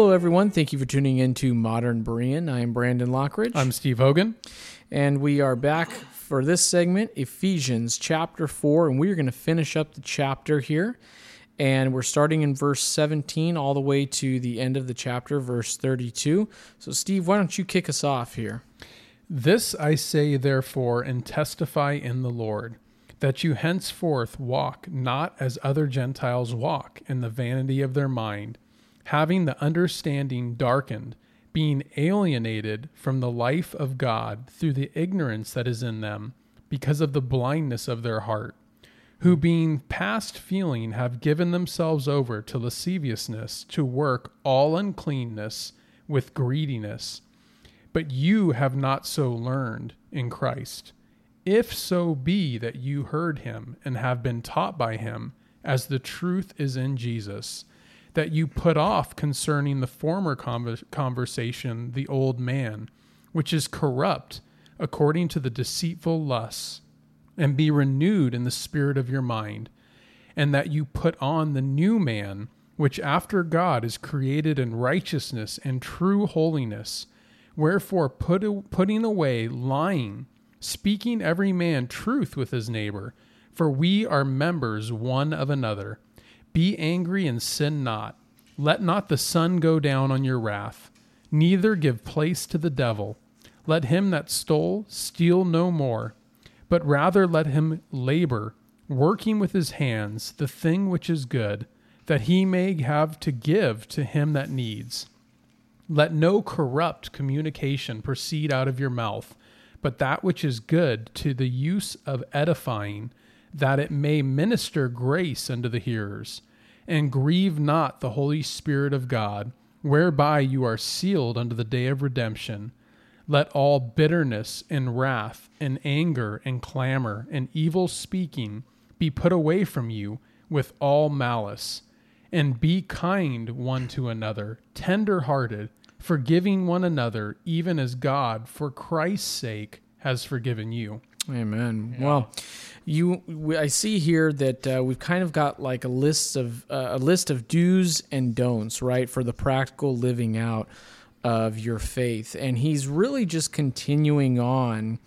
Hello, everyone. Thank you for tuning in to Modern Berean. I am Brandon Lockridge. I'm Steve Hogan. and we are back for this segment, Ephesians chapter 4, and we are going to finish up the chapter here. And we're starting in verse 17 all the way to the end of the chapter, verse 32. So, Steve, why don't you kick us off here? This I say, therefore, and testify in the Lord, that you henceforth walk not as other Gentiles walk, in the vanity of their mind, having the understanding darkened, being alienated from the life of God through the ignorance that is in them, because of the blindness of their heart, who being past feeling have given themselves over to lasciviousness, to work all uncleanness with greediness. But you have not so learned in Christ. If so be that you heard him and have been taught by him, as the truth is in Jesus, that you put off concerning the former conver- conversation the old man, which is corrupt according to the deceitful lusts, and be renewed in the spirit of your mind, and that you put on the new man, which after God is created in righteousness and true holiness. Wherefore, put, putting away lying, speaking every man truth with his neighbor, for we are members one of another. Be angry and sin not. Let not the sun go down on your wrath, neither give place to the devil. Let him that stole steal no more, but rather let him labor, working with his hands the thing which is good, that he may have to give to him that needs. Let no corrupt communication proceed out of your mouth, but that which is good to the use of edifying, that it may minister grace unto the hearers. And grieve not the Holy Spirit of God, whereby you are sealed unto the day of redemption. Let all bitterness and wrath and anger and clamor and evil speaking be put away from you with all malice. And be kind one to another, tender hearted, forgiving one another, even as God, for Christ's sake, has forgiven you. Amen. Well, you, we- I see here that uh, we've kind of got like a list of uh, a list of do's and don'ts, right, for the practical living out of your faith, and he's really just continuing on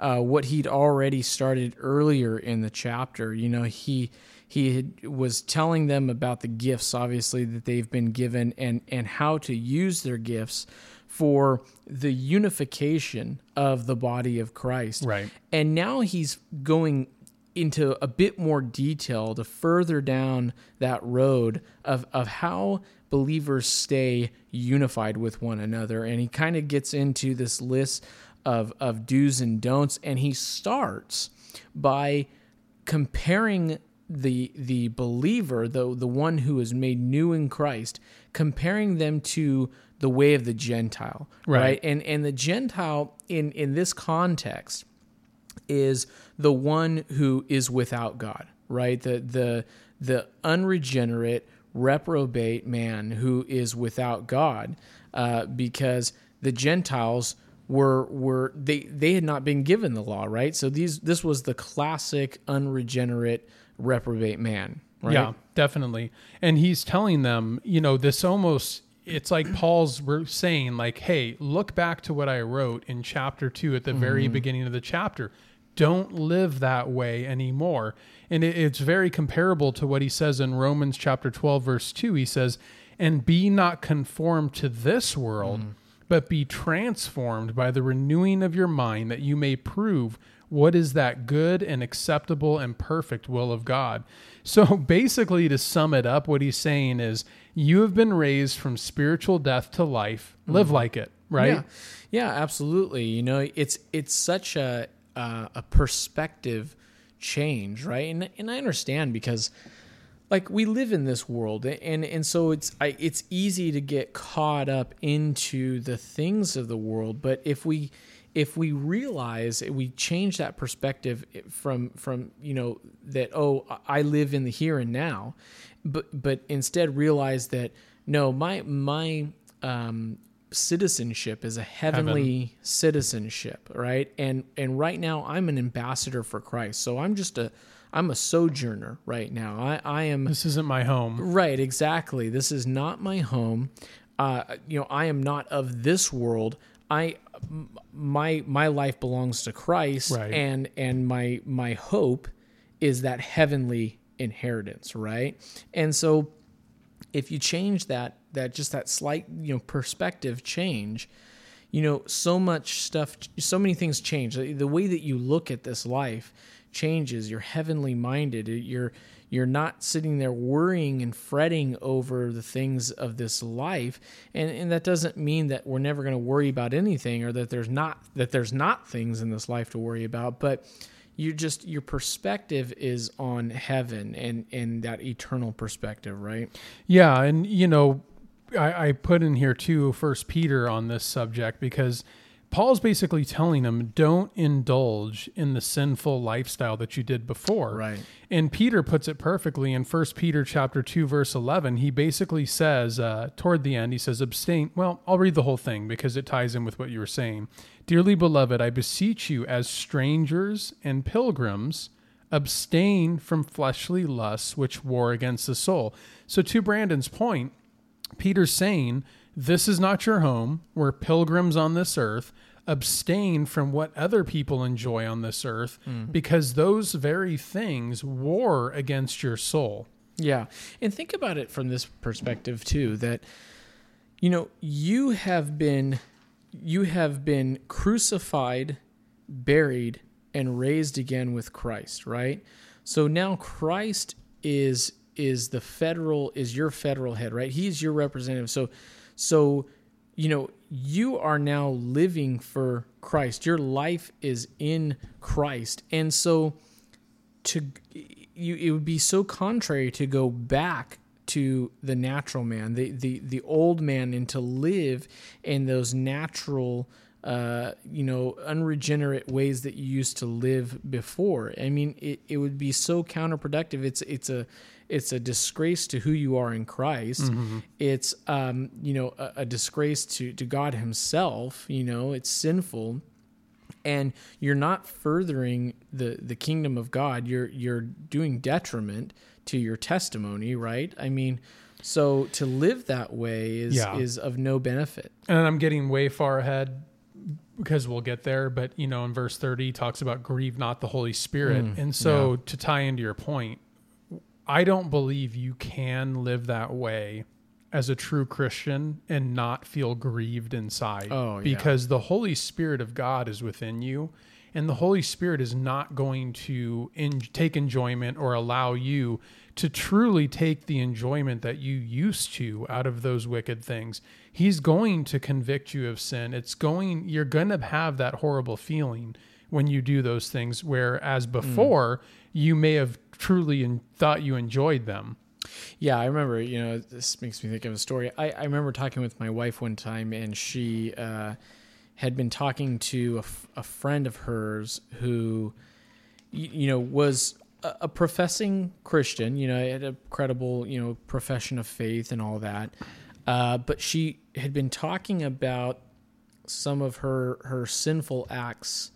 uh, what he'd already started earlier in the chapter. You know, he he had, was telling them about the gifts, obviously that they've been given, and and how to use their gifts for the unification of the body of Christ. Right. And now he's going into a bit more detail to further down that road of, of how believers stay unified with one another. And he kind of gets into this list of, of do's and don'ts. And he starts by comparing the the believer, the the one who is made new in Christ, comparing them to the way of the Gentile, Right. right? And and the Gentile in in this context is the one who is without God, right? The the the unregenerate, reprobate man who is without God, uh, because the Gentiles were were they they had not been given the law, right? So these this was the classic unregenerate reprobate man, right? Yeah, definitely. And he's telling them, you know, this almost it's like Paul's we're saying like, "Hey, look back to what I wrote in chapter 2 at the very mm-hmm. beginning of the chapter. Don't live that way anymore." And it, it's very comparable to what he says in Romans chapter 12 verse 2. He says, "And be not conformed to this world, mm-hmm. but be transformed by the renewing of your mind that you may prove what is that good and acceptable and perfect will of God. So basically, to sum it up, what he's saying is you have been raised from spiritual death to life. Live like it, right? Yeah, yeah, absolutely. You know, it's it's such a uh, a perspective change, right? And and I understand because like we live in this world and and so it's I, it's easy to get caught up into the things of the world but if we if we realize we change that perspective from from you know that oh I live in the here and now but but instead realize that no my my um citizenship is a heavenly citizenship right and and right now i'm an ambassador for christ so i'm just a i'm a sojourner right now i i am This isn't my home. Right, exactly. This is not my home. uh, you know, I am not of this world. I my my life belongs to Christ, Right. and and my my hope is that heavenly inheritance, right? And so if you change that that just that slight you know perspective change you know so much stuff so many things change the way that you look at this life changes you're heavenly minded you're you're not sitting there worrying and fretting over the things of this life. And and that doesn't mean that we're never going to worry about anything or that there's not that there's not things in this life to worry about but you just your perspective is on heaven and and that eternal perspective right? Yeah, and you know, I, I put in here too First Peter on this subject because Paul's basically telling them don't indulge in the sinful lifestyle that you did before. Right. And Peter puts it perfectly in First Peter chapter two verse eleven. He basically says uh, toward the end, he says, "Abstain." Well, I'll read the whole thing because it ties in with what you were saying. Dearly beloved, I beseech you, as strangers and pilgrims, abstain from fleshly lusts which war against the soul. So, to Brandon's point, Peter's saying, This is not your home. We're pilgrims on this earth. Abstain from what other people enjoy on this earth mm. because those very things war against your soul. Yeah. And think about it from this perspective too that you know, you have been you have been crucified, buried and raised again with Christ, right? So now Christ is is the federal is your federal head, right? He's your representative. So so you know, you are now living for Christ. Your life is in Christ. And so to you it would be so contrary to go back to the natural man the the the old man and to live in those natural uh you know unregenerate ways that you used to live before i mean it, it would be so counterproductive it's it's a it's a disgrace to who you are in christ it's um you know a, a disgrace to to god himself you know it's sinful and you're not furthering the the kingdom of God. You're you're doing detriment to your testimony, right? I mean, so to live that way is Yeah. is of no benefit. And I'm getting way far ahead because we'll get there. But, you know, in verse 30, he talks about grieve not the Holy Spirit. and so to tie into your point, I don't believe you can live that way as a true Christian and not feel grieved inside. Oh, yeah. Because the Holy Spirit of God is within you. And the Holy Spirit is not going to in, take enjoyment or allow you to truly take the enjoyment that you used to out of those wicked things. He's going to convict you of sin. It's going, you're going to have that horrible feeling when you do those things, whereas mm. before you may have truly in, thought you enjoyed them. Yeah, I remember. You know, this makes me think of a story. I, I remember talking with my wife one time, and she uh, had been talking to a, f- a friend of hers who, y- you know, was a, a professing Christian. You know, had a credible, you know, profession of faith and all that. Uh, but she had been talking about some of her her sinful acts,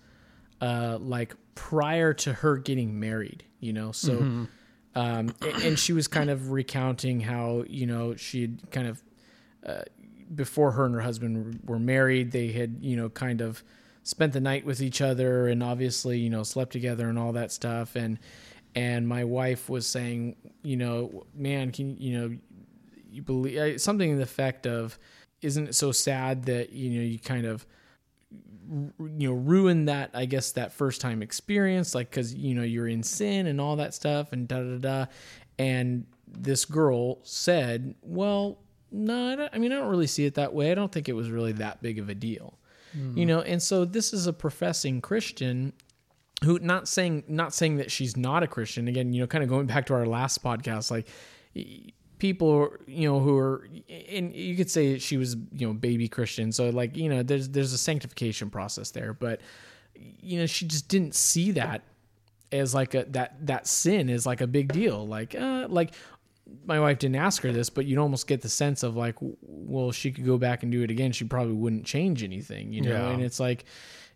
uh, like prior to her getting married. You know, so um, and she was kind of recounting how you know she had kind of uh, before her and her husband were married, they had you know kind of spent the night with each other and obviously you know slept together and all that stuff and and my wife was saying you know man can you know you believe something in the effect of isn't it so sad that you know you kind of you know ruin that i guess that first time experience like because you know you're in sin and all that stuff and da da da and this girl said well no I, I mean i don't really see it that way. I don't think it was really that big of a deal. Hmm. You know and so this is a professing christian who not saying not saying that she's not a christian. Again you know kind of going back to our last podcast like people you know who are and you could say she was you know baby christian. So like you know there's there's a sanctification process there but you know she just didn't see that as like a that that sin is like a big deal. Like uh like my wife didn't ask her this but you'd almost get the sense of like well she could go back and do it again. She probably wouldn't change anything you know? Yeah. and it's like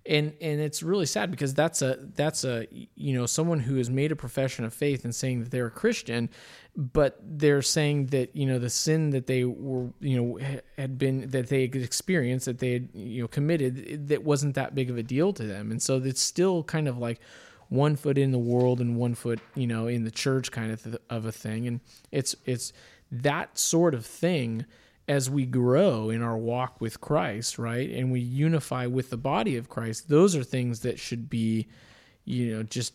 and and it's really sad because that's a that's a you know someone who has made a profession of faith and saying that they're a Christian, but they're saying that you know the sin that they were you know had been that they experienced that they had you know committed that wasn't that big of a deal to them, and so it's still kind of like one foot in the world and one foot you know in the church kind of th- of a thing, and it's it's that sort of thing as we grow in our walk with Christ, right? And we unify with the body of Christ, those are things that should be, you know, just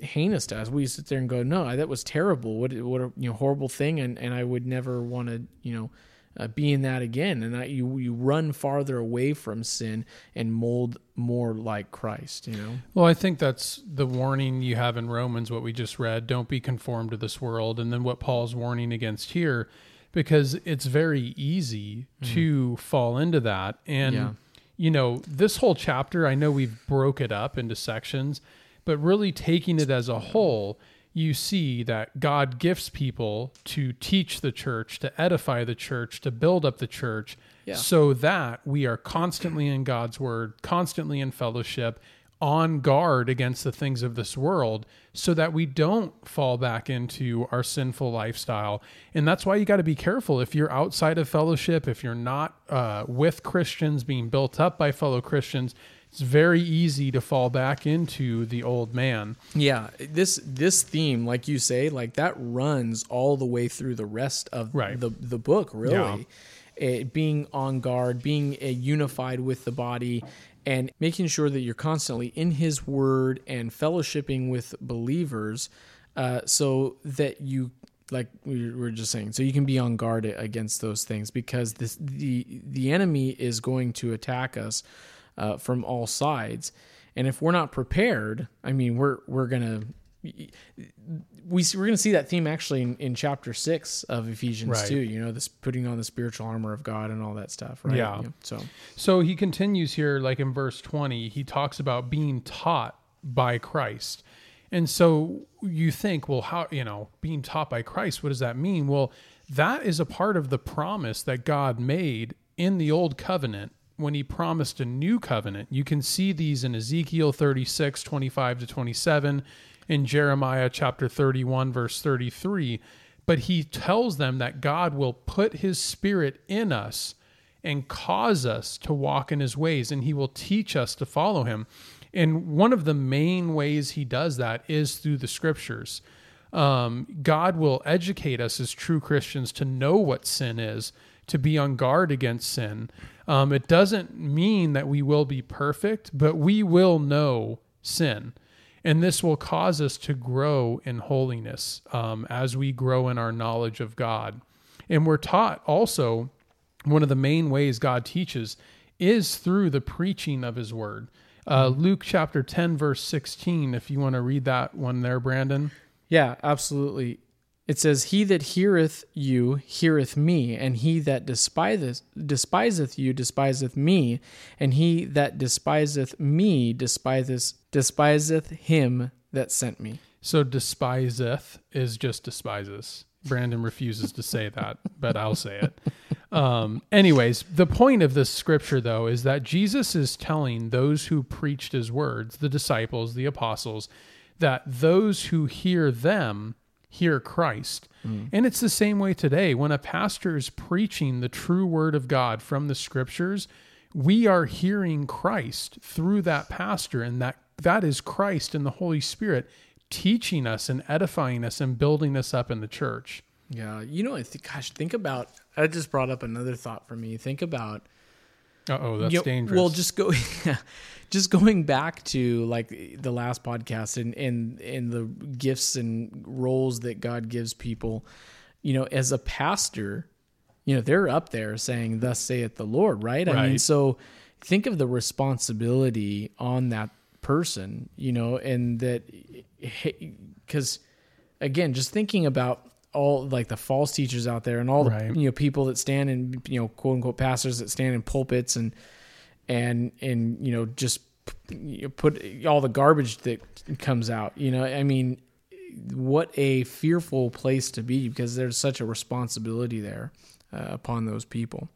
heinous to us. We sit there and go, "No, that was terrible. What what a you know horrible thing," and and I would never want to you know uh, be in that again. And that you you run farther away from sin and mold more like Christ. You know. Well, I think that's the warning you have in Romans, what we just read. Don't be conformed to this world, and then what Paul's warning against here because it's very easy mm-hmm. to fall into that. And, yeah. you know, this whole chapter, I know we've broke it up into sections, but really taking it as a whole, you see that God gifts people to teach the church, to edify the church, to build up the church, yeah. so that we are constantly in God's word, constantly in fellowship, on guard against the things of this world so that we don't fall back into our sinful lifestyle. And that's why you got to be careful if you're outside of fellowship, if you're not uh, with Christians, being built up by fellow Christians. It's very easy to fall back into the old man. Yeah, this this theme, like you say, like that runs all the way through the rest of right. the the book. Really, yeah. It, being on guard, being uh, unified with the body, and making sure that you're constantly in His Word and fellowshipping with believers, uh, so that you like we were just saying, so you can be on guard against those things because this, the the enemy is going to attack us uh, from all sides, and if we're not prepared, I mean, we're we're gonna we we're going to see that theme actually in, in chapter six of Ephesians right. too. You know, this putting on the spiritual armor of God and all that stuff, right? Yeah. yeah. So, so he continues here, like in verse twenty, he talks about being taught by Christ, and so you think, well, how you know, being taught by Christ? What does that mean? Well, that is a part of the promise that God made in the old covenant when he promised a new covenant. You can see these in Ezekiel 36, 25 to 27 in Jeremiah chapter 31, verse 33. But he tells them that God will put his spirit in us and cause us to walk in his ways, and he will teach us to follow him. And one of the main ways he does that is through the scriptures. Um, God will educate us as true Christians to know what sin is, to be on guard against sin. Um, it doesn't mean that we will be perfect, but we will know sin. And this will cause us to grow in holiness um, as we grow in our knowledge of God. And we're taught also one of the main ways God teaches is through the preaching of his word. Uh, Luke chapter 10, verse 16, if you want to read that one there, Brandon. Yeah, absolutely. It says, He that heareth you heareth me, and he that despiseth, despiseth you despiseth me, and he that despiseth me despiseth, despiseth him that sent me. So despiseth is just despises. Brandon refuses to say that, but I'll say it. Um, anyways, the point of this scripture, though, is that Jesus is telling those who preached his words, the disciples, the apostles, that those who hear them hear Christ. Mm. And it's the same way today. When a pastor is preaching the true word of God from the scriptures, we are hearing Christ through that pastor, and that that is Christ and the Holy Spirit teaching us and edifying us and building us up in the church. Yeah, you know, I think, gosh, think about. I just brought up another thought for me. Think about. oh, that's you know, dangerous. Well, just go. just going back to like the last podcast and and and the gifts and roles that God gives people, you know, as a pastor, you know, they're up there saying, "Thus saith the Lord," right? right. I mean, so think of the responsibility on that person, you know, and that because again, just thinking about all like the false teachers out there and all the you know people that stand in you know quote unquote pastors that stand in pulpits and and and you know just put all the garbage that comes out. You know, I mean, what a fearful place to be because there's such a responsibility there uh, upon those people.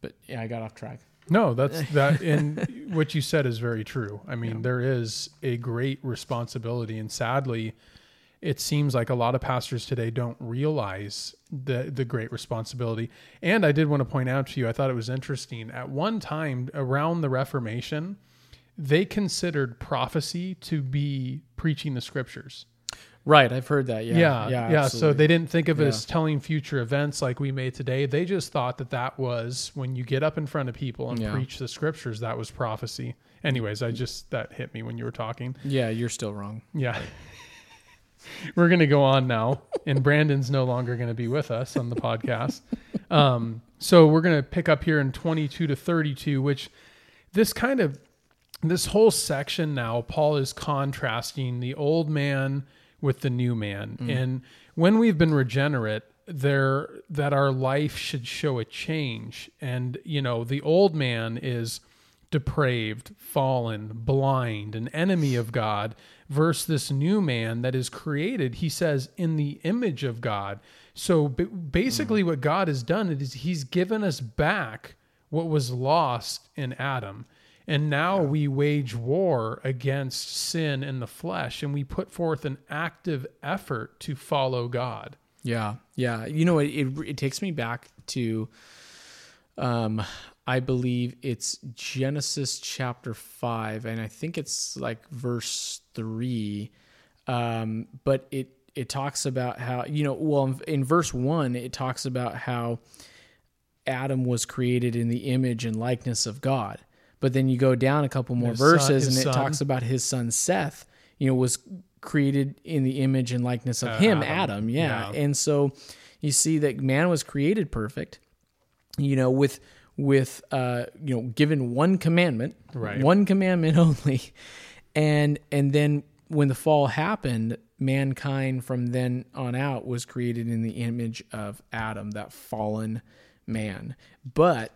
But yeah, I got off track. No, that's that. And what you said is very true. I mean, there is a great responsibility, and sadly, it seems like a lot of pastors today don't realize the the great responsibility. And I did want to point out to you, I thought it was interesting. At one time around the Reformation, they considered prophecy to be preaching the scriptures. Right, I've heard that. Yeah, Yeah, yeah. yeah. so they didn't think of it Yeah. as telling future events like we may today. They just thought that that was when you get up in front of people and Yeah. preach the scriptures. That was prophecy. Anyways, I just that hit me when you were talking. yeah, you're still wrong. Yeah. We're going to go on now, and Brandon's no longer going to be with us on the podcast. Um, so we're going to pick up here in 22 to 32, which this kind of this whole section now, Paul is contrasting the old man with the new man, and when we've been regenerate, there that our life should show a change, and you know the old man is depraved, fallen, blind, an enemy of God, versus this new man that is created, he says, in the image of God. So basically, what God has done is he's given us back what was lost in Adam. And now we wage war against sin in the flesh, and we put forth an active effort to follow God. Yeah, yeah. You know, it, it it takes me back to, um, I believe it's Genesis chapter five, and I think it's like verse three. Um, but it it talks about how you know, well, in, verse one, it talks about how Adam was created in the image and likeness of God. But then you go down a couple more His verses, his and it son. talks about his son Seth. You know, was created in the image and likeness of Uh, him, Adam. Adam. yeah. Yeah. And so you see that man was created perfect. You know, with with uh, you know, given one commandment, Right. one commandment only, and and then when the fall happened, mankind from then on out was created in the image of Adam, that fallen man. But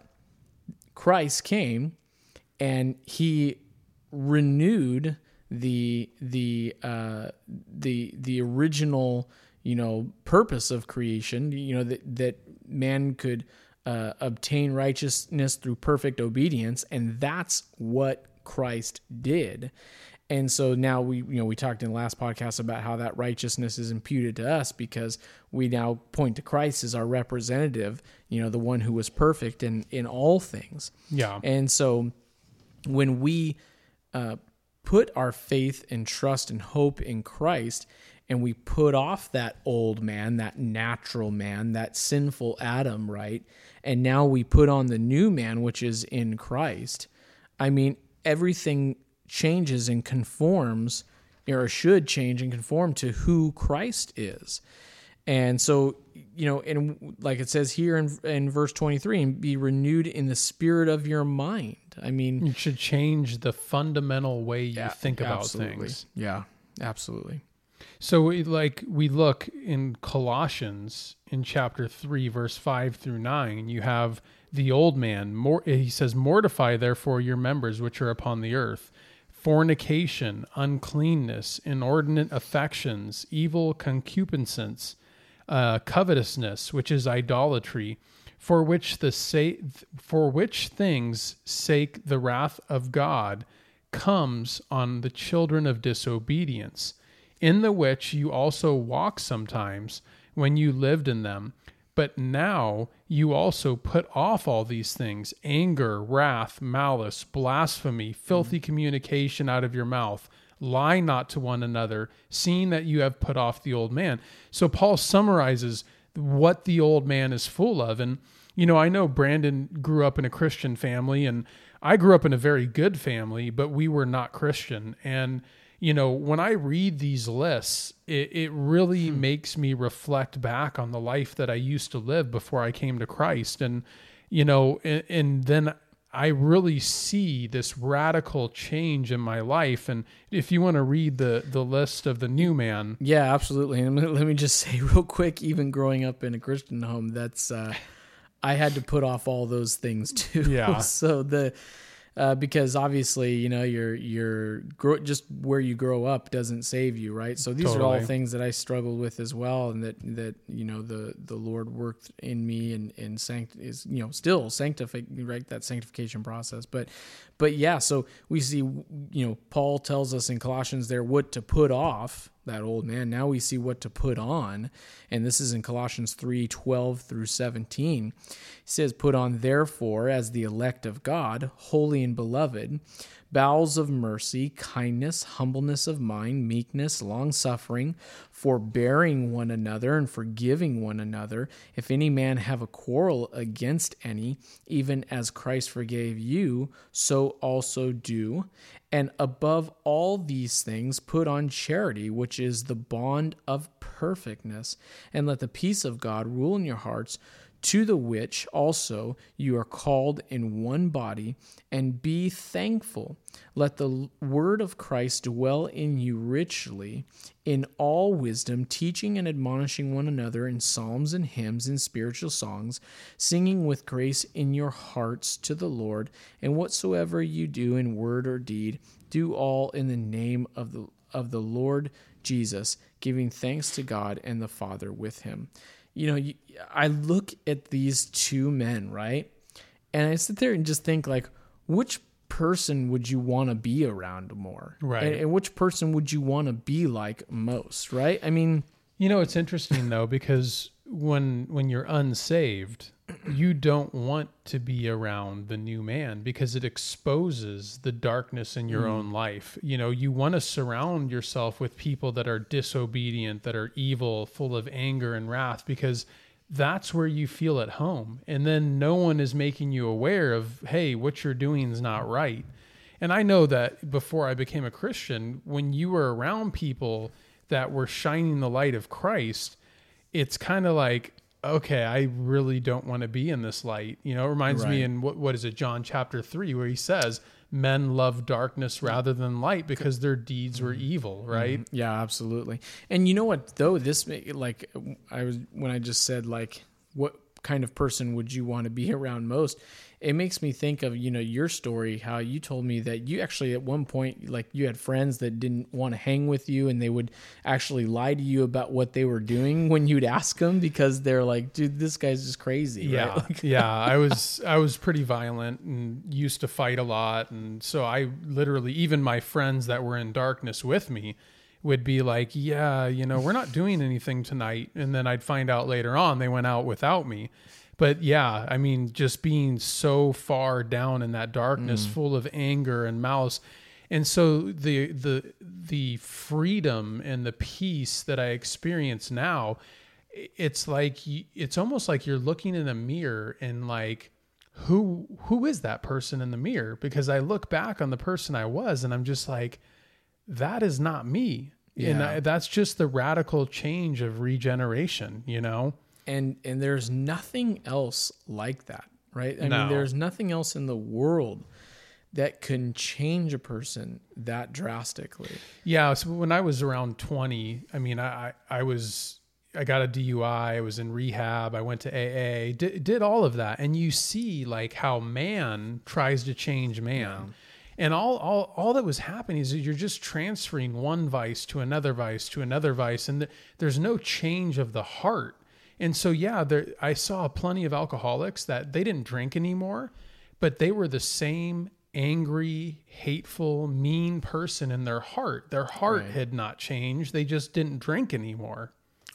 Christ came and he renewed the the uh, the the original you know purpose of creation you know that that man could uh, obtain righteousness through perfect obedience and that's what Christ did and so now we you know we talked in the last podcast about how that righteousness is imputed to us because we now point to Christ as our representative you know the one who was perfect in in all things Yeah. and so when we uh, put our faith and trust and hope in Christ and we put off that old man, that natural man, that sinful Adam, right? And now we put on the new man, which is in Christ. I mean, everything changes and conforms, or should change and conform to who Christ is. And so, you know, and like it says here in, in verse 23, and be renewed in the spirit of your mind. I mean, It should change the fundamental way you think about absolutely. things. Yeah, absolutely. So, we, like we look in Colossians in chapter three, verse five through nine, you have the old man. More, he says, "Mortify therefore your members which are upon the earth: fornication, uncleanness, inordinate affections, evil concupiscence, uh, covetousness, which is idolatry." For which the sa- for which things sake the wrath of God comes on the children of disobedience, in the which you also walk sometimes when you lived in them. But now you also put off all these things anger, wrath, malice, blasphemy, filthy mm. communication out of your mouth. Lie not to one another, seeing that you have put off the old man. So Paul summarizes what the old man is full of. And, you know, I know Brandon grew up in a Christian family and I grew up in a very good family, but we were not Christian. And, you know, when I read these lists, it, it really makes me reflect back on the life that I used to live before I came to Christ. And, you know, and, and then I really see this radical change in my life. And if you want to read the, the list of the new man, Yeah, absolutely. And let me just say real quick, even growing up in a Christian home, that's uh, I had to put off all those things too. Yeah. so the uh, because obviously you know your your grow, just where you grow up doesn't save you, right? So these are all things that I struggled with as well, and that that you know the the Lord worked in me and and sanct is you know still sanctify right that sanctification process, but but yeah, so we see you know Paul tells us in Colossians there what to put off that old man. Now we see what to put on, and this is in Colossians three twelve through seventeen. He says, "Put on therefore as the elect of God, holy and beloved." Bowels of mercy, kindness, humbleness of mind, meekness, long suffering, forbearing one another, and forgiving one another. If any man have a quarrel against any, even as Christ forgave you, so also do. And above all these things, put on charity, which is the bond of perfectness, and let the peace of God rule in your hearts to the which also you are called in one body, and be thankful. Let the word of Christ dwell in you richly, in all wisdom, teaching and admonishing one another in psalms and hymns and spiritual songs, singing with grace in your hearts to the Lord. And whatsoever you do in word or deed, do all in the name of the of the Lord Jesus, giving thanks to God and the Father with him you know, you, I look at these two men, right? And I sit there and just think, like, which person would you want to be around more? Right. And, and which person would you want to be like most, right? I mean, You know, it's interesting though because when when you're unsaved, you don't want to be around the new man because it exposes the darkness in your mm. own life. You know, you want to surround yourself with people that are disobedient, that are evil, full of anger and wrath because that's where you feel at home. And then no one is making you aware of, hey, what you're doing is not right. And I know that before I became a Christian, when you were around people that were shining the light of Christ, it's kind of like, okay, I really don't want to be in this light. You know, it reminds me in what what is it, John chapter three, where he says, Men love darkness mm. rather than light because their deeds were mm-hmm. evil, mm-hmm. right? yeah, absolutely. And you know what, though? This, like, I was, when I just said, like, what kind of person would you want to be around most? It makes me think of, you know, your story, how you told me that you actually at one point, like, you had friends that didn't want to hang with you and they would actually lie to you about what they were doing when you'd ask them because they're like, dude, this guy's just crazy. Yeah, Right? Like, yeah. I was I was pretty violent and used to fight a lot, and so I literally even my friends that were in darkness with me would be like, "Yeah, you know, we're not doing anything tonight," and then I'd find out later on they went out without me. But yeah, I mean, just being so far down in that darkness, mm. full of anger and malice, and so the the the freedom and the peace that I experience now, it's like it's almost like you're looking in a mirror and like who who is that person in the mirror? Because i look back on the person i was and i'm just like that is not me and I, that's just the radical change of regeneration you know and and there's nothing else like that right i No. mean there's nothing else in the world that can change a person that drastically yeah so when i was around 20 i mean i i, I was I got a DUI. I was in rehab. I went to AA. Did, did all of that, and you see like how man tries to change man, and all all all that was happening is that you're just transferring one vice to another vice to another vice, and th- there's no change of the heart. And so yeah, there I saw plenty of alcoholics that they didn't drink anymore, but they were the same angry, hateful, mean person in their heart. Their heart Right. had not changed. They just didn't drink anymore.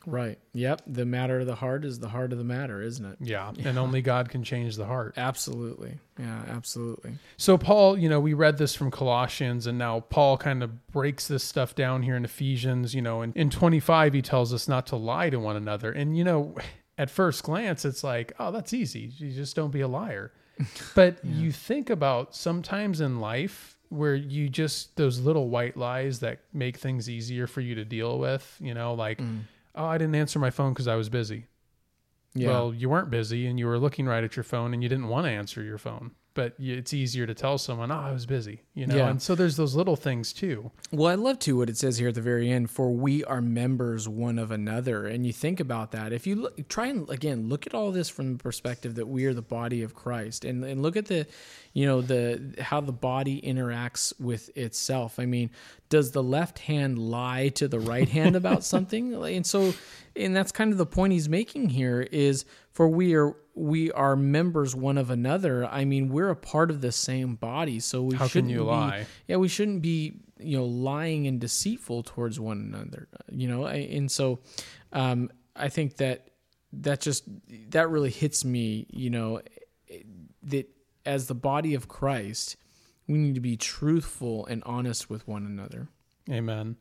Right yep the matter of the heart is the heart of the matter isn't it Yeah, and only God can change the heart. absolutely yeah absolutely So Paul, you know, we read this from Colossians and now Paul kind of breaks this stuff down here in Ephesians, you know, and in 25 he tells us not to lie to one another. And you know, at first glance it's like, oh, that's easy. You just don't be a liar. But you think about sometimes in life where you just those little white lies that make things easier for you to deal with, you know, like mm. Oh, I didn't answer my phone cuz I was busy. yeah Well, you weren't busy and you were looking right at your phone and you didn't want to answer your phone. But it's easier to tell someone, "Oh, I was busy," you know. Yeah. And so there's those little things too. Well, I love too what it says here at the very end. For we are members one of another, and you think about that. If you look, try and again look at all this from the perspective that we are the body of Christ, and and look at the, you know, the how the body interacts with itself. I mean, does the left hand lie to the right hand about something? And so, and that's kind of the point he's making here is for we are we are members one of another. I mean, we're a part of the same body, so we How shouldn't you be, lie? yeah, we shouldn't be you know lying and deceitful towards one another. You know, I- and so um, I think that that just that really hits me. You know, that as the body of Christ, we need to be truthful and honest with one another. Amen.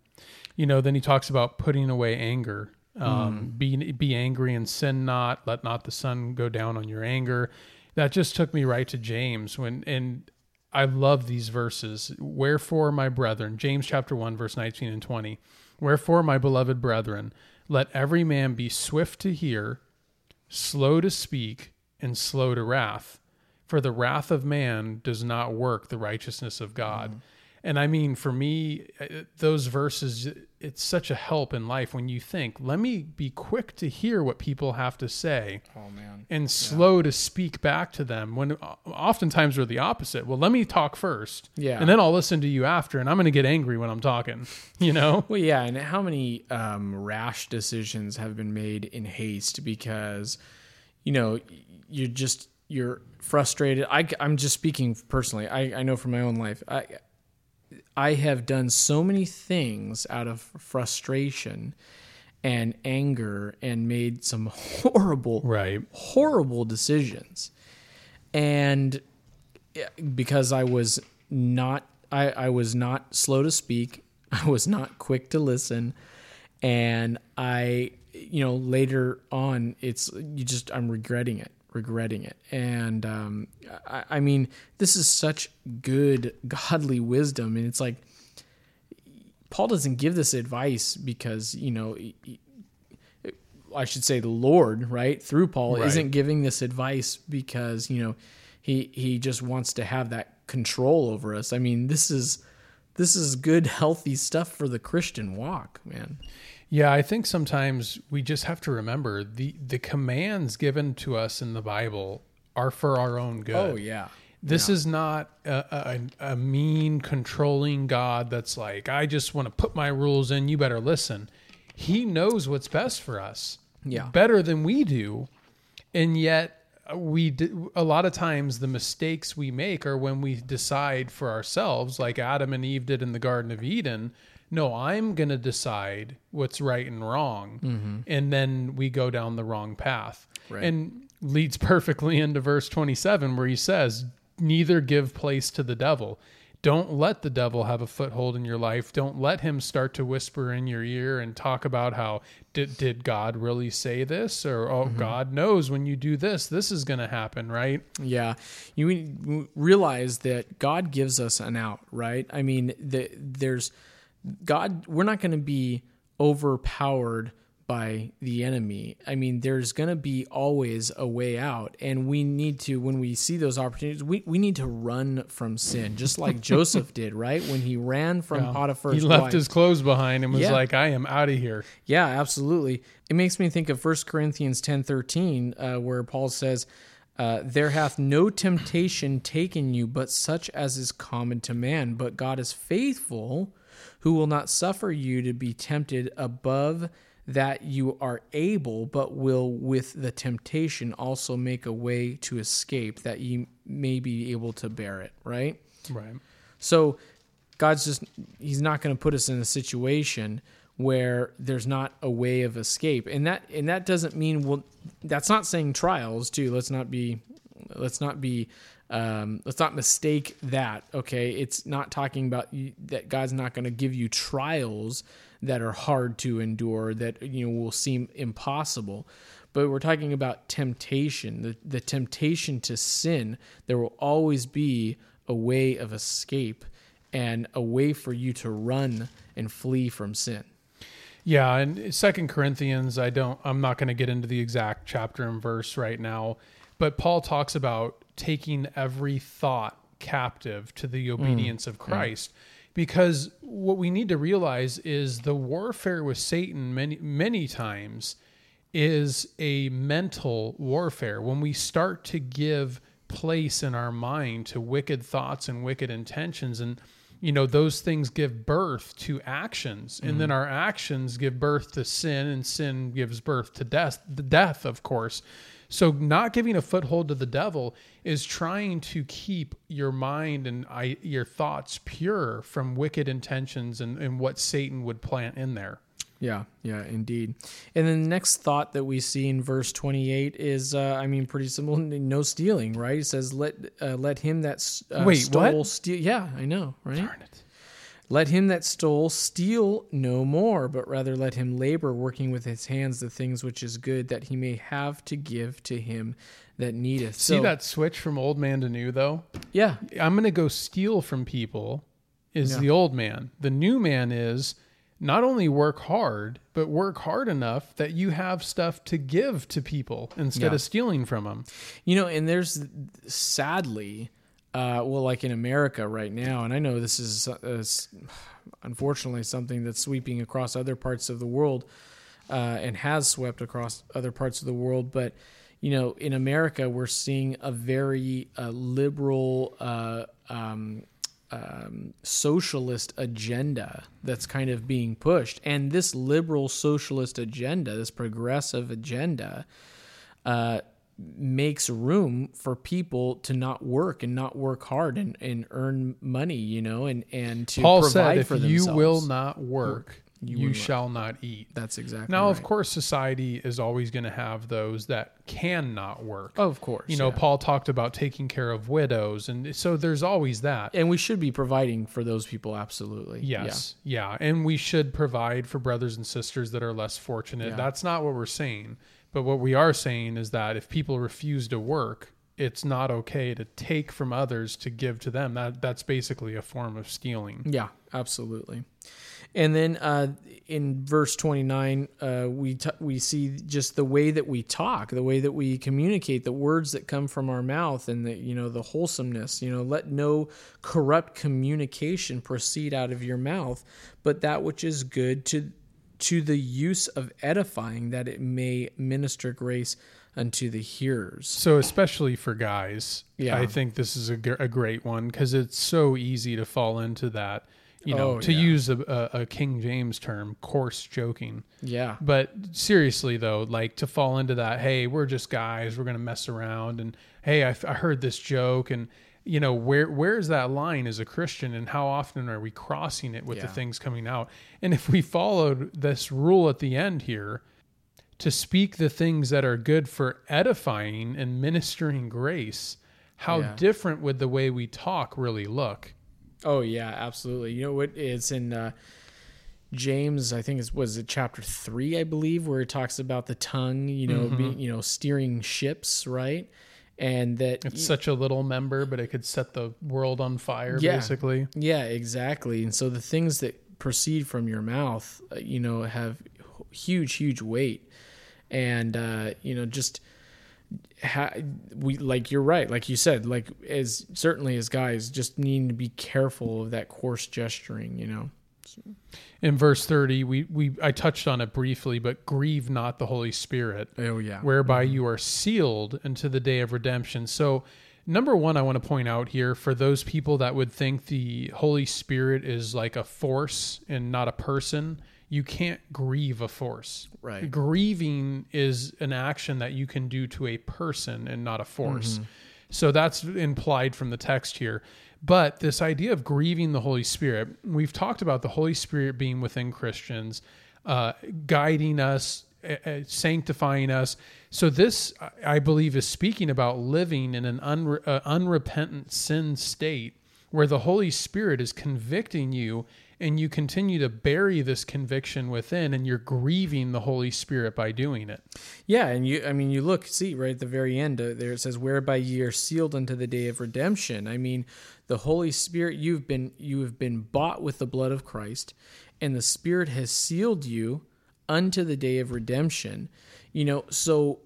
You know, then he talks about putting away anger. Um, be be angry and sin not. Let not the sun go down on your anger. That just took me right to James when and I love these verses. Wherefore, my brethren, James chapter one, verse nineteen and twenty. Wherefore, my beloved brethren, let every man be swift to hear, slow to speak, and slow to wrath. For the wrath of man does not work the righteousness of God. And I mean, for me, uh, those verses, it's such a help in life when you think, let me be quick to hear what people have to say Oh man. and slow to speak back to them when uh, oftentimes we're the opposite. Well, let me talk first. Yeah. And then I'll listen to you after. And I'm going to get angry when I'm talking, you know? Well, yeah, and how many um, rash decisions have been made in haste because, you know, you're just you're frustrated. I, am just speaking personally. I, I know from my own life. I I have done so many things out of frustration and anger and made some horrible right. horrible decisions and eh, because i was not I, I was not slow to speak i was not quick to listen and i you know later on it's you just i'm regretting it regretting it and um, I, I mean this is such good godly wisdom and it's like paul doesn't give this advice because you know he- he- I should say the Lord, right, through Paul, Right. isn't giving this advice because you know he he just wants to have that control over us. I mean, this is this is good, healthy stuff for the Christian walk, man. Yeah, I think sometimes we just have to remember the the commands given to us in the Bible are for our own good. Oh yeah, This is not a, a, a mean, controlling God that's like, I just want to put my rules in. You better listen. He knows what's best for us, Yeah. better than we do, and yet uh, we a lot of times the mistakes we make are when we decide for ourselves, like Adam and Eve did in the Garden of Eden. No, I'm going to decide what's right and wrong, mm-hmm. and then we go down the wrong path, Right. and leads perfectly into verse 27 where he says, "Neither give place to the devil." Don't let the devil have a foothold in your life. Don't let him start to whisper in your ear and talk about how did, did God really say this or oh mm-hmm. God knows when you do this this is going to happen, right? yeah. You realize that God gives us an out, right? I mean, the, there's God. We're not going to be overpowered by the enemy. I mean, there's going to be always a way out. And we need to, when we see those opportunities, we, we need to run from sin, just like Joseph did, right? When he ran from Potiphar's he left wife. his clothes behind and was Yeah. like, "I am out of here." Yeah, absolutely. It makes me think of 1 Corinthians 10 13, uh, where Paul says, uh, There hath no temptation taken you, but such as is common to man. But God is faithful, who will not suffer you to be tempted above that you are able, but will with the temptation also make a way to escape, that ye may be able to bear it, right? Right. So God's just he's not going to put us in a situation where there's not a way of escape. And that and that doesn't mean well that's not saying trials too. Let's not be let's not be um, let's not mistake that. Okay, it's not talking about you, that God's not going to give you trials that are hard to endure that you know will seem impossible. But we're talking about temptation, the, the temptation to sin. There will always be a way of escape and a way for you to run and flee from sin. Yeah, and Second Corinthians, I don't I'm not going to get into the exact chapter and verse right now, but Paul talks about taking every thought captive to the mm, obedience of mm. Christ. Because what we need to realize is the warfare with Satan many many times is a mental warfare. When we start to give place in our mind to wicked thoughts and wicked intentions and you know those things give birth to actions and then mm. our actions give birth to sin and sin gives birth to death the death of course so not giving a foothold to the devil is trying to keep your mind and I, your thoughts pure from wicked intentions and, and what satan would plant in there Yeah, yeah, indeed. And then the next thought that we see in verse 28 is, uh, I mean, pretty simple. No stealing, right? It says, "Let uh, let him that uh, Wait, stole what? steal." Yeah, I know, right? Darn it. Let him that stole steal no more, but rather let him labor, working with his hands the things which is good, that he may have to give to him that needeth. see so, that switch from old man to new though Yeah, I'm going to go steal from people is Yeah. the old man. The new man is not only work hard, but work hard enough that you have stuff to give to people instead Yeah. of stealing from them. You know, and there's sadly, uh, well, like in America right now, and I know this is uh, unfortunately something that's sweeping across other parts of the world uh, and has swept across other parts of the world. But, you know, in America, we're seeing a very uh, liberal, uh, um, um, socialist agenda that's kind of being pushed. And this liberal socialist agenda, this progressive agenda, uh, makes room for people to not work and not work hard and, and earn money, you know, and, and to Paul provide said, if for you will not work, You you, shall not eat. That's exactly Now, of course, society is always going to have those that cannot work. Oh, of course. you know, yeah. Paul talked about taking care of widows. And so there's always that. and we should be providing for those people. Absolutely. Yes. Yeah. And we should provide for brothers and sisters that are less fortunate. Yeah. That's not what we're saying. But what we are saying is that if people refuse to work, it's not okay to take from others to give to them. That that's basically a form of stealing. Yeah, absolutely. And then uh, in verse 29, uh, we t- we see just the way that we talk, the way that we communicate, the words that come from our mouth, and the you know the wholesomeness. You know, let no corrupt communication proceed out of your mouth, but that which is good to to the use of edifying, that it may minister grace unto the hearers. So especially for guys, Yeah. I think this is a, a great one because it's so easy to fall into that. You know, Oh, to yeah. use a, a, a King James term, coarse joking. Yeah, But seriously, though, like to fall into that, hey, we're just guys, we're gonna mess around, and hey, I, I heard this joke, and you know, where where's that line as a Christian, and how often are we crossing it with the things coming out? And if we followed this rule at the end here, to speak the things that are good for edifying and ministering grace, how Yeah. different would the way we talk really look? Oh yeah, absolutely. You know what? It's in uh, James. I think it was it chapter three, I believe, where it talks about the tongue. You know, Mm-hmm. being you know steering ships, right? And that It's such a little member, but it could set the world on fire, Yeah. basically. yeah, exactly. And so the things that proceed from your mouth, uh, you know, have huge, huge weight, and uh, you know, just ha- we like you're right, like you said, like as certainly as guys, just needing to be careful of that coarse gesturing. You know. In verse 30 we, we i touched on it briefly but grieve not the holy spirit Oh yeah. whereby you are sealed unto the day of redemption so number one i want to point out here for those people that would think the holy spirit is like a force and not a person you can't grieve a force Right. grieving is an action that you can do to a person and not a force Mm-hmm. so that's implied from the text here. But this idea of grieving the Holy Spirit, we've talked about the Holy Spirit being within Christians, uh, guiding us, uh, sanctifying us. So this, I- I believe, is speaking about living in an unre- uh, unrepentant sin state where the Holy Spirit is convicting you and you continue to bury this conviction within and you're grieving the Holy Spirit by doing it. Yeah, and you, I mean, you look, see, right at the very end uh, there it says, "Whereby ye are sealed unto the day of redemption." I mean, the Holy Spirit, you've been, you have been bought with the blood of Christ, and the Spirit has sealed you unto the day of redemption. You know, so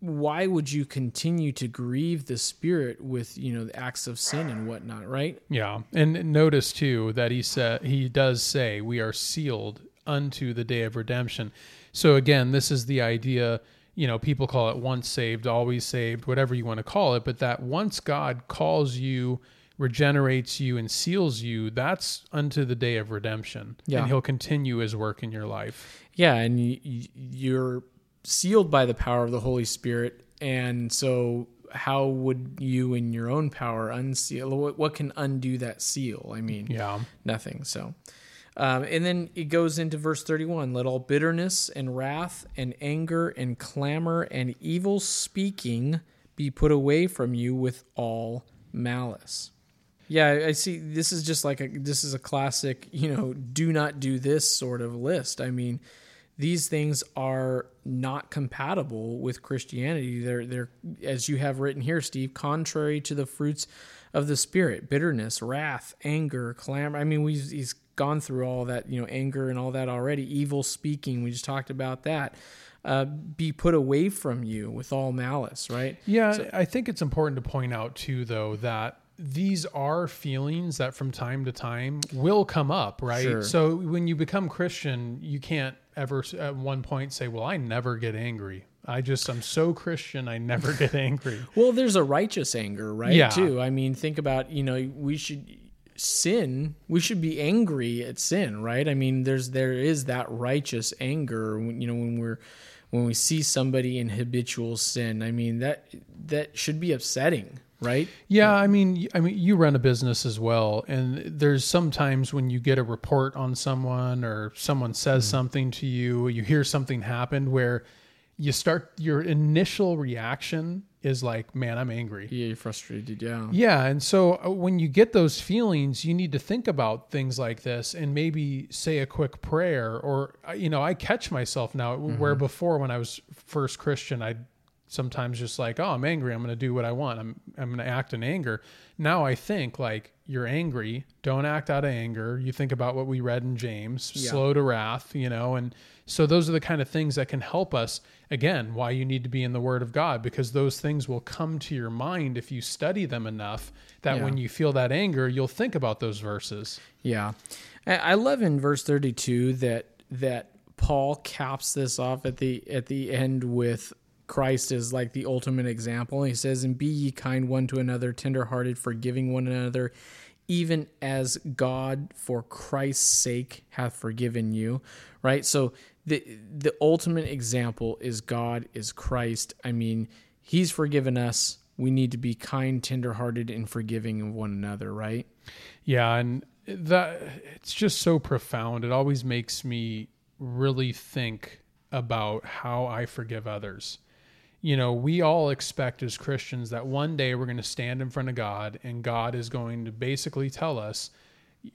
why would you continue to grieve the spirit with you know the acts of sin and whatnot right Yeah, and notice too that he said he does say we are sealed unto the day of redemption. So again, this is the idea. You know, people call it once saved, always saved, whatever you want to call it. But that once God calls you, regenerates you, and seals you, that's unto the day of redemption. Yeah. and He'll continue His work in your life. yeah and you, you're sealed by the power of the holy spirit and so how would you in your own power unseal what, what can undo that seal i mean Yeah, nothing. So, um, and then it goes into verse 31 let all bitterness and wrath and anger and clamor and evil speaking be put away from you with all malice. Yeah, I see. This is just like a this is a classic, you know, do not do this sort of list. I mean, these things are not compatible with Christianity. They're they're as you have written here, Steve, contrary to the fruits of the spirit: bitterness, wrath, anger, clamor. I mean, we he's gone through all that, you know, anger and all that already. Evil speaking. We just talked about that. Uh, be put away from you with all malice. Right. Yeah, I think it's important to point out too, though, that these are feelings that from time to time will come up, right? Sure. So when you become Christian, you can't ever at one point say, "Well, I never get angry. I just I'm so Christian, I never get angry." Well, there's a righteous anger, right? Yeah. Too. I mean, think about you know we should sin. We should be angry at sin, right? I mean, there's there is that righteous anger. when- You know, when we're when we see somebody in habitual sin. I mean that that should be upsetting, right? Yeah, I mean, I mean, you run a business as well, and there's sometimes when you get a report on someone or someone says something to you, you hear something happened where you start your initial reaction is like, "Man, I'm angry." Yeah, you're frustrated. Yeah. Yeah, and so uh, when you get those feelings, you need to think about things like this and maybe say a quick prayer or uh, you know, I catch myself now where before when I was first Christian, I'd sometimes just like, "Oh, I'm angry. I'm going to do what I want. I'm I'm going to act in anger." Now I think like you're angry, don't act out of anger. You think about what we read in James, Yeah. slow to wrath, you know, and so those are the kind of things that can help us again why you need to be in the word of god because those things will come to your mind if you study them enough that Yeah. when you feel that anger you'll think about those verses Yeah, I I love in verse thirty-two that that Paul caps this off at the at the end with Christ is like the ultimate example. He says, "And be ye kind one to another, tenderhearted, forgiving one another, even as God for Christ's sake hath forgiven you." Right. So the the ultimate example is God is Christ. I mean, He's forgiven us. We need to be kind, tenderhearted, and forgiving of one another. Right. yeah and that it's just so profound it always makes me really think about how i forgive others you know we all expect as christians that one day we're going to stand in front of god and god is going to basically tell us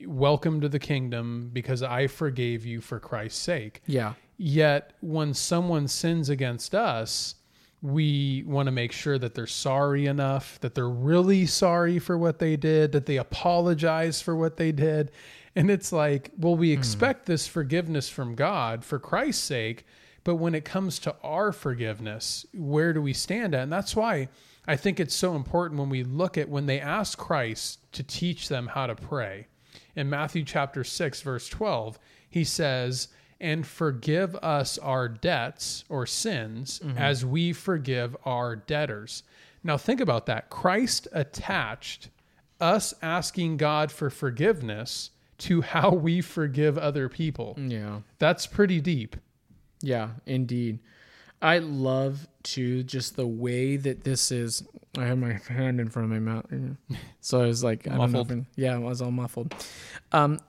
welcome to the kingdom because i forgave you for christ's sake Yeah. Yet when someone sins against us, we want to make sure that they're sorry enough, that they're really sorry for what they did, that they apologize for what they did. And it's like, well, we hmm. expect this forgiveness from God for Christ's sake, but when it comes to our forgiveness, where do we stand at? And that's why I think it's so important when we look at when they ask Christ to teach them how to pray. In Matthew chapter 6, verse 12, he says, and forgive us our debts or sins mm-hmm. as we forgive our debtors. Now, think about that. Christ attached us asking God for forgiveness to how we forgive other people. Yeah. That's pretty deep. Yeah, indeed. I love to just the way that this is. I have my hand in front of my mouth, so I was like, I don't know if- Muffled. yeah, I was all muffled. Um,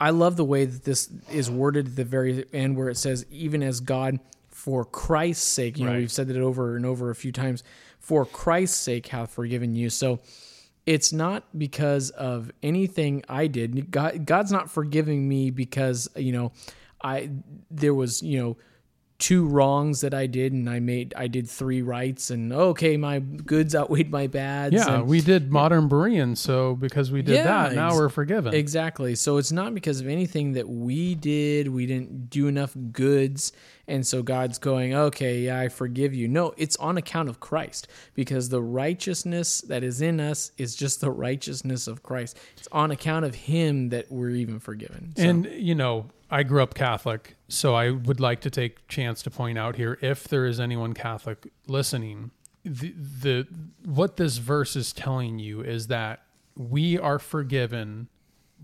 I love the way that this is worded at the very end, where it says, "Even as God, for Christ's sake." You know, Right. we've said that over and over a few times. For Christ's sake, hath forgiven you. So it's not because of anything I did. God, God's not forgiving me because you know, I there was you know two wrongs that I did and I made I did three rights and okay my goods outweighed my bads. Yeah, and- we did modern Berean, so because we did Yeah, that, now ex- we're forgiven. Exactly. So it's not because of anything that we did. We didn't do enough goods. And so God's going, okay, yeah, I forgive you. No, it's on account of Christ because the righteousness that is in us is just the righteousness of Christ. It's on account of Him that we're even forgiven. So. And, you know, I grew up Catholic, so I would like to take chance to point out here if there is anyone Catholic listening, the, the what this verse is telling you is that we are forgiven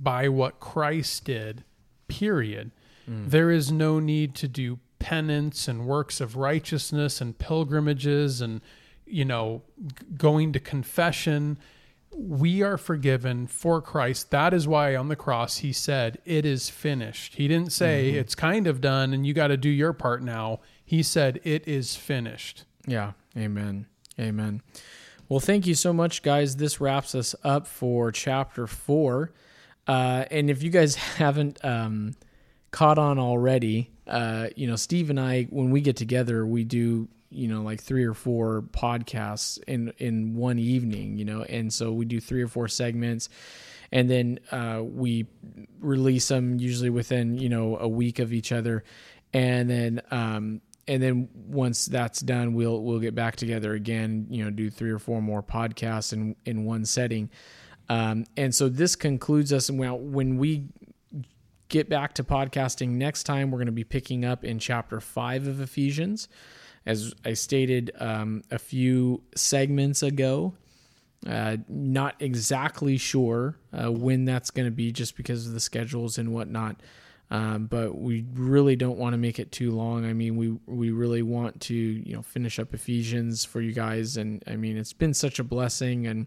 by what Christ did. Period. Mm. There is no need to do penance and works of righteousness and pilgrimages and you know going to confession we are forgiven for Christ. That is why on the cross he said, It is finished. He didn't say, mm-hmm. It's kind of done and you got to do your part now. He said, It is finished. Yeah. Amen. Amen. Well, thank you so much, guys. This wraps us up for chapter four. Uh, and if you guys haven't um, caught on already, uh, you know, Steve and I, when we get together, we do you know like three or four podcasts in in one evening you know and so we do three or four segments. And then uh, we release them usually within you know a week of each other. And then um, and then once that's done we'll we'll get back together again you know do three or four more podcasts in in one setting. Um, and so this concludes us. Well when we get back to podcasting next time. We're going to be picking up in chapter five of Ephesians. As I stated um, a few segments ago, uh, not exactly sure uh, when that's going to be just because of the schedules and whatnot. Um, but we really don't want to make it too long. I mean, we we really want to you know finish up Ephesians for you guys, and I mean it's been such a blessing, and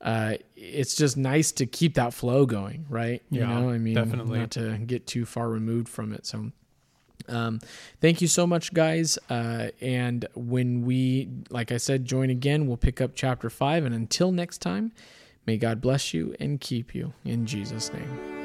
uh, it's just nice to keep that flow going, right? You yeah, know, I mean, definitely not to get too far removed from it. So, um, thank you so much, guys. Uh, and when we, like I said, join again, we'll pick up chapter five. And until next time, may God bless you and keep you in Jesus' name.